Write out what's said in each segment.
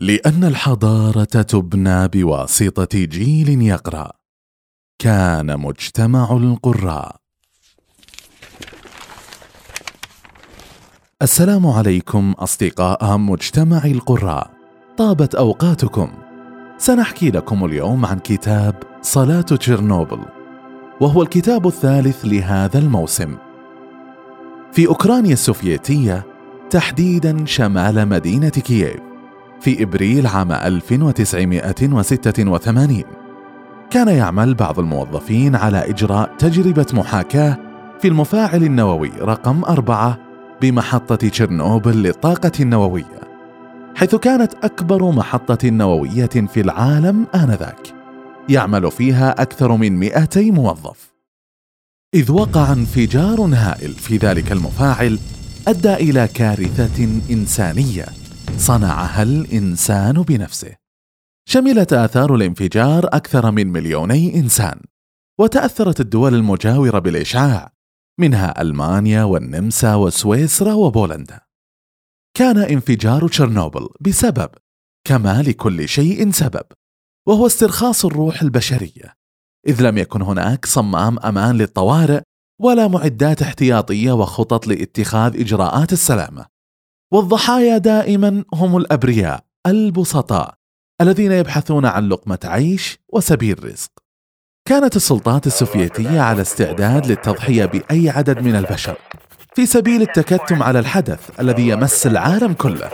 لأن الحضارة تبنى بواسطة جيل يقرأ. كان مجتمع القراء. السلام عليكم أصدقاء مجتمع القراء. طابت أوقاتكم. سنحكي لكم اليوم عن كتاب صلاة تشيرنوبل وهو الكتاب الثالث لهذا الموسم. في أوكرانيا السوفيتية تحديدا شمال مدينة كييف. في إبريل عام 1986 كان يعمل بعض الموظفين على إجراء تجربة محاكاة في المفاعل النووي رقم أربعة بمحطة تشيرنوبل للطاقة النووية حيث كانت أكبر محطة نووية في العالم آنذاك. يعمل فيها أكثر من 200 موظف. إذ وقع انفجار هائل في ذلك المفاعل أدى إلى كارثة إنسانية. صنعها الإنسان بنفسه. شملت آثار الانفجار أكثر من مليوني إنسان وتأثرت الدول المجاورة بالإشعاع منها ألمانيا والنمسا وسويسرا وبولندا. كان انفجار تشيرنوبل بسبب كما لكل شيء سبب وهو استرخاص الروح البشرية إذ لم يكن هناك صمام أمان للطوارئ ولا معدات احتياطية وخطط لاتخاذ إجراءات السلامة. والضحايا دائما هم الأبرياء البسطاء الذين يبحثون عن لقمة عيش وسبيل رزق. كانت السلطات السوفيتية على استعداد للتضحية بأي عدد من البشر. في سبيل التكتم على الحدث الذي يمس العالم كله.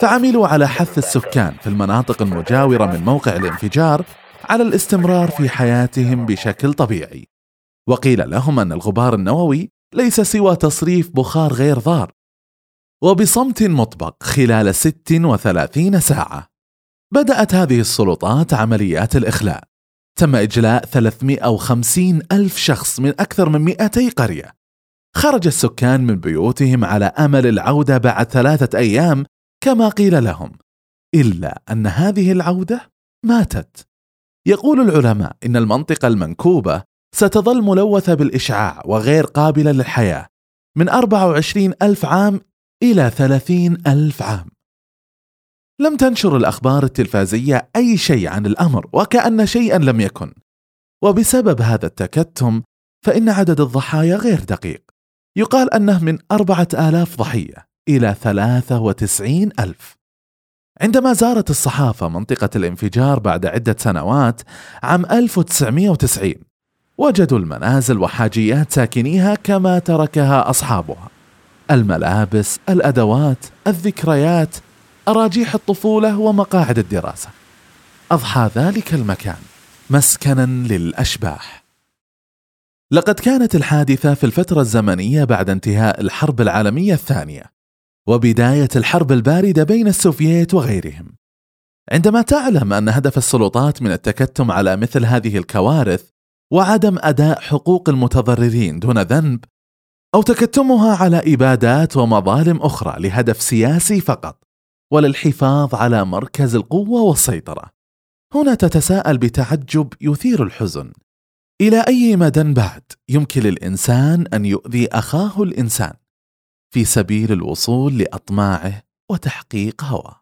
فعملوا على حث السكان في المناطق المجاورة من موقع الانفجار على الاستمرار في حياتهم بشكل طبيعي. وقيل لهم أن الغبار النووي ليس سوى تصريف بخار غير ضار وبصمت مطبق خلال 36 ساعة. بدأت هذه السلطات عمليات الإخلاء. تم إجلاء 350 ألف شخص من أكثر من 200 قرية. خرج السكان من بيوتهم على أمل العودة بعد ثلاثة أيام كما قيل لهم. إلا أن هذه العودة ماتت. يقول العلماء إن المنطقة المنكوبة ستظل ملوثة بالإشعاع وغير قابلة للحياة. من 24 ألف عام إلى 30 ألف عام. لم تنشر الأخبار التلفازية أي شيء عن الأمر وكأن شيئا لم يكن. وبسبب هذا التكتم فإن عدد الضحايا غير دقيق. يقال أنه من أربعة آلاف ضحية إلى ثلاثة وتسعين ألف. عندما زارت الصحافة منطقة الانفجار بعد عدة سنوات عام 1990 وجدوا المنازل وحاجيات ساكنيها كما تركها أصحابها. الملابس الأدوات الذكريات أراجيح الطفولة ومقاعد الدراسة أضحى ذلك المكان مسكنا للأشباح لقد كانت الحادثة في الفترة الزمنية بعد انتهاء الحرب العالمية الثانية وبداية الحرب الباردة بين السوفييت وغيرهم. عندما تعلم أن هدف السلطات من التكتم على مثل هذه الكوارث وعدم أداء حقوق المتضررين دون ذنب أو تكتمها على إبادات ومظالم أخرى لهدف سياسي فقط وللحفاظ على مركز القوة والسيطرة. هنا تتساءل بتعجب يثير الحزن إلى أي مدى بعد يمكن للإنسان أن يؤذي أخاه الإنسان في سبيل الوصول لأطماعه وتحقيق هواه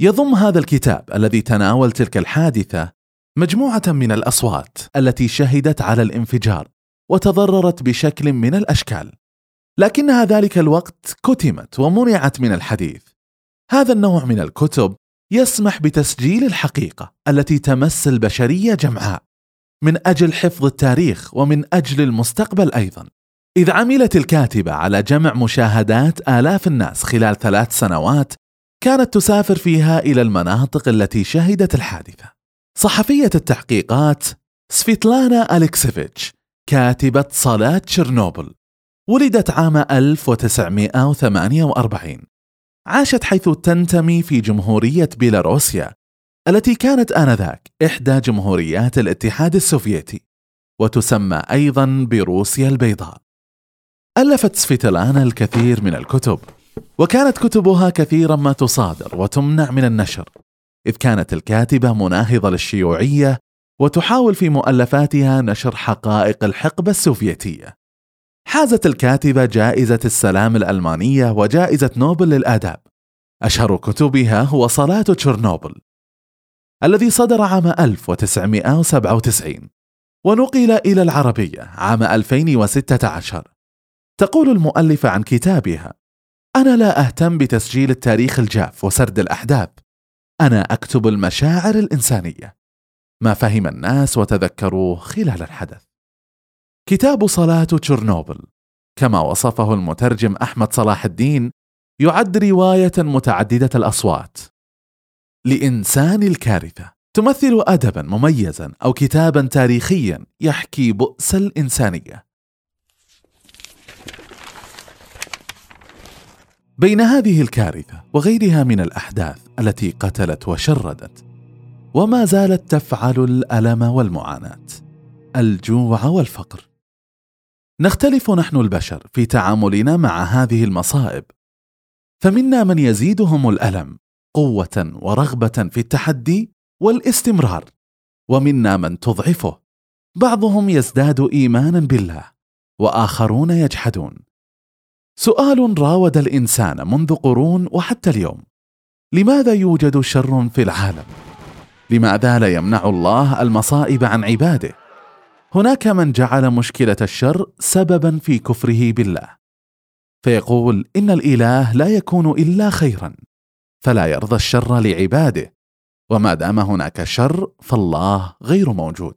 يضم هذا الكتاب الذي تناول تلك الحادثة مجموعة من الأصوات التي شهدت على الانفجار وتضررت بشكل من الأشكال. لكنها ذلك الوقت كتمت ومنعت من الحديث. هذا النوع من الكتب يسمح بتسجيل الحقيقة التي تمس البشرية جمعاء من أجل حفظ التاريخ ومن أجل المستقبل أيضا. إذ عملت الكاتبة على جمع مشاهدات آلاف الناس خلال ثلاث سنوات كانت تسافر فيها إلى المناطق التي شهدت الحادثة. صحفية التحقيقات سفيتلانا أليكسيفيتش كاتبة صلاة تشيرنوبل ولدت عام 1948 عاشت حيث تنتمي في جمهورية بيلاروسيا التي كانت آنذاك إحدى جمهوريات الاتحاد السوفيتي وتسمى أيضا بروسيا البيضاء. ألفت سفيتلانا الكثير من الكتب وكانت كتبها كثيرا ما تصادر وتمنع من النشر إذ كانت الكاتبة مناهضة للشيوعية وتحاول في مؤلفاتها نشر حقائق الحقبة السوفيتية. حازت الكاتبة جائزة السلام الألمانية وجائزة نوبل للآداب. أشهر كتبها هو صلاة تشيرنوبل الذي صدر عام 1997 ونقل إلى العربية عام 2016 تقول المؤلفة عن كتابها أنا لا أهتم بتسجيل التاريخ الجاف وسرد الأحداث. أنا أكتب المشاعر الإنسانية. ما فهم الناس وتذكروه خلال الحدث. كتاب صلاة تشيرنوبل كما وصفه المترجم أحمد صلاح الدين يعد رواية متعددة الأصوات. لإنسان الكارثة تمثل أدبا مميزا أو كتابا تاريخيا يحكي بؤس الإنسانية. بين هذه الكارثة وغيرها من الأحداث التي قتلت وشردت وما زالت تفعل الألم والمعاناة الجوع والفقر. نختلف نحن البشر في تعاملنا مع هذه المصائب. فمنا من يزيدهم الألم قوة ورغبة في التحدي والاستمرار ومنا من تضعفه. بعضهم يزداد إيمانا بالله وآخرون يجحدون. سؤال راود الإنسان منذ قرون وحتى اليوم لماذا يوجد شر في العالم؟ لماذا لا يمنع الله المصائب عن عباده. هناك من جعل مشكلة الشر سببا في كفره بالله. فيقول إن الإله لا يكون إلا خيرا فلا يرضى الشر لعباده وما دام هناك شر فالله غير موجود.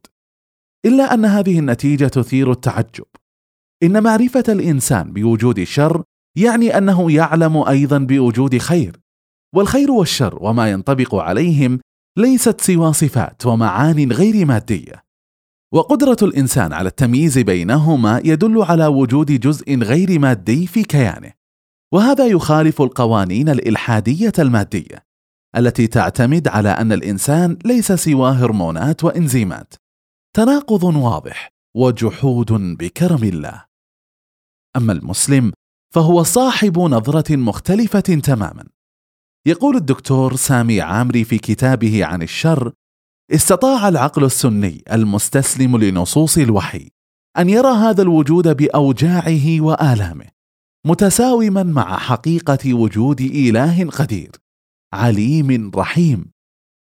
إلا أن هذه النتيجة تثير التعجب. إن معرفة الإنسان بوجود شر يعني أنه يعلم أيضا بوجود خير والخير والشر وما ينطبق عليهم ليست سوى صفات ومعان غير مادية وقدرة الإنسان على التمييز بينهما يدل على وجود جزء غير مادي في كيانه، وهذا يخالف القوانين الإلحادية المادية التي تعتمد على أن الإنسان ليس سوى هرمونات وإنزيمات. تناقض واضح وجحود بكرم الله. أما المسلم فهو صاحب نظرة مختلفة تماما. يقول الدكتور سامي عامري في كتابه عن الشر استطاع العقل السني المستسلم لنصوص الوحي أن يرى هذا الوجود بأوجاعه وآلامه متساوما مع حقيقة وجود إله قدير عليم رحيم.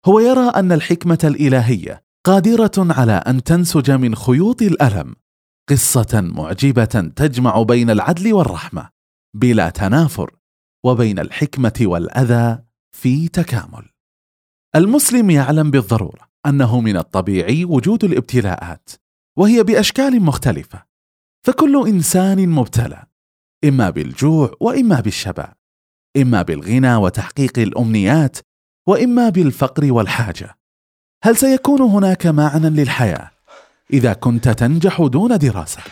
هو يرى أن الحكمة الإلهية قادرة على أن تنسج من خيوط الألم قصة معجبة تجمع بين العدل والرحمة بلا تنافر. وبين الحكمة والأذى في تكامل. المسلم يعلم بالضرورة أنه من الطبيعي وجود الابتلاءات وهي بأشكال مختلفة. فكل إنسان مبتلى إما بالجوع وإما بالشبع إما بالغنى وتحقيق الأمنيات وإما بالفقر والحاجة. هل سيكون هناك معنى للحياة إذا كنت تنجح دون دراسة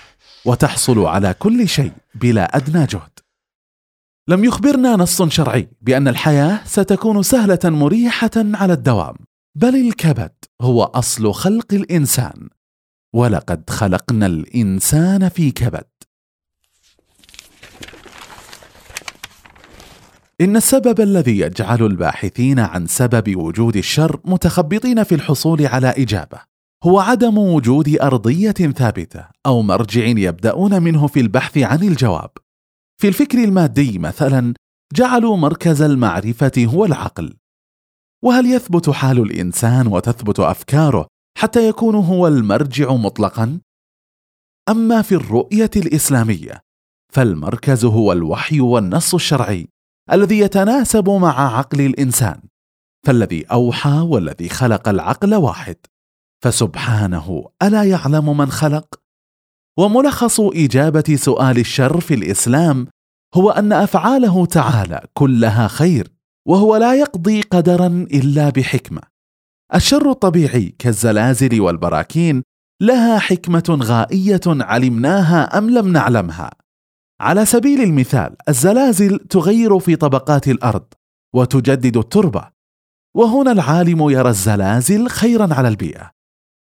وتحصل على كل شيء بلا أدنى جهد؟ لم يخبرنا نص شرعي بأن الحياة ستكون سهلة مريحة على الدوام بل الكبد هو أصل خلق الإنسان ولقد خلقنا الإنسان في كبد. إن السبب الذي يجعل الباحثين عن سبب وجود الشر متخبطين في الحصول على إجابة هو عدم وجود أرضية ثابتة أو مرجع يبدأون منه في البحث عن الجواب. في الفكر المادي مثلا جعلوا مركز المعرفة هو العقل. وهل يثبت حال الإنسان وتثبت أفكاره حتى يكون هو المرجع مطلقا؟ أما في الرؤية الإسلامية فالمركز هو الوحي والنص الشرعي الذي يتناسب مع عقل الإنسان فالذي أوحى والذي خلق العقل واحد. فسبحانه ألا يعلم من خلق؟ وملخص إجابة سؤال الشر في الإسلام هو أن أفعاله تعالى كلها خير وهو لا يقضي قدرا إلا بحكمة. الشر الطبيعي كالزلازل والبراكين لها حكمة غائية علمناها أم لم نعلمها. على سبيل المثال الزلازل تغير في طبقات الأرض وتجدد التربة وهنا العالم يرى الزلازل خيرا على البيئة.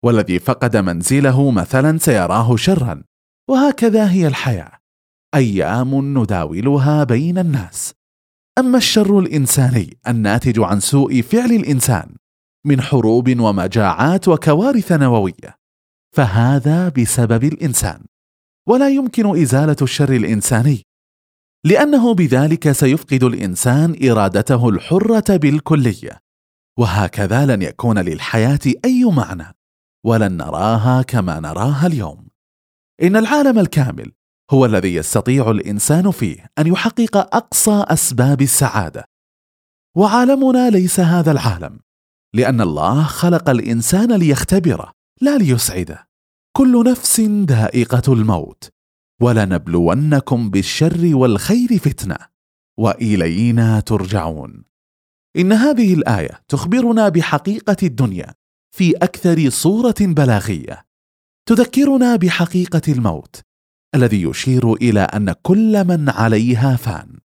والذي فقد منزله مثلا سيراه شرا. وهكذا هي الحياة. أيام نداولها بين الناس. أما الشر الإنساني الناتج عن سوء فعل الإنسان من حروب ومجاعات وكوارث نووية فهذا بسبب الإنسان. ولا يمكن إزالة الشر الإنساني لأنه بذلك سيفقد الإنسان إرادته الحرة بالكلية. وهكذا لن يكون للحياة أي معنى. ولن نراها كما نراها اليوم. إن العالم الكامل هو الذي يستطيع الإنسان فيه أن يحقق أقصى أسباب السعادة. وعالمنا ليس هذا العالم لأن الله خلق الإنسان ليختبره لا ليسعده. كل نفس ذائقه الموت ولنبلونكم بالشر والخير فتنة وإلينا ترجعون. إن هذه الآية تخبرنا بحقيقة الدنيا في أكثر صورة بلاغية. تذكرنا بحقيقة الموت الذي يشير إلى أن كل من عليها فان.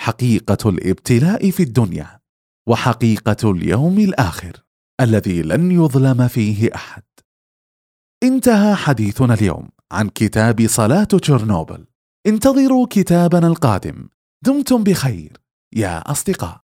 حقيقة الابتلاء في الدنيا وحقيقة اليوم الآخر الذي لن يظلم فيه أحد. انتهى حديثنا اليوم عن كتاب صلاة تشيرنوبل. انتظروا كتابنا القادم. دمتم بخير. يا أصدقاء.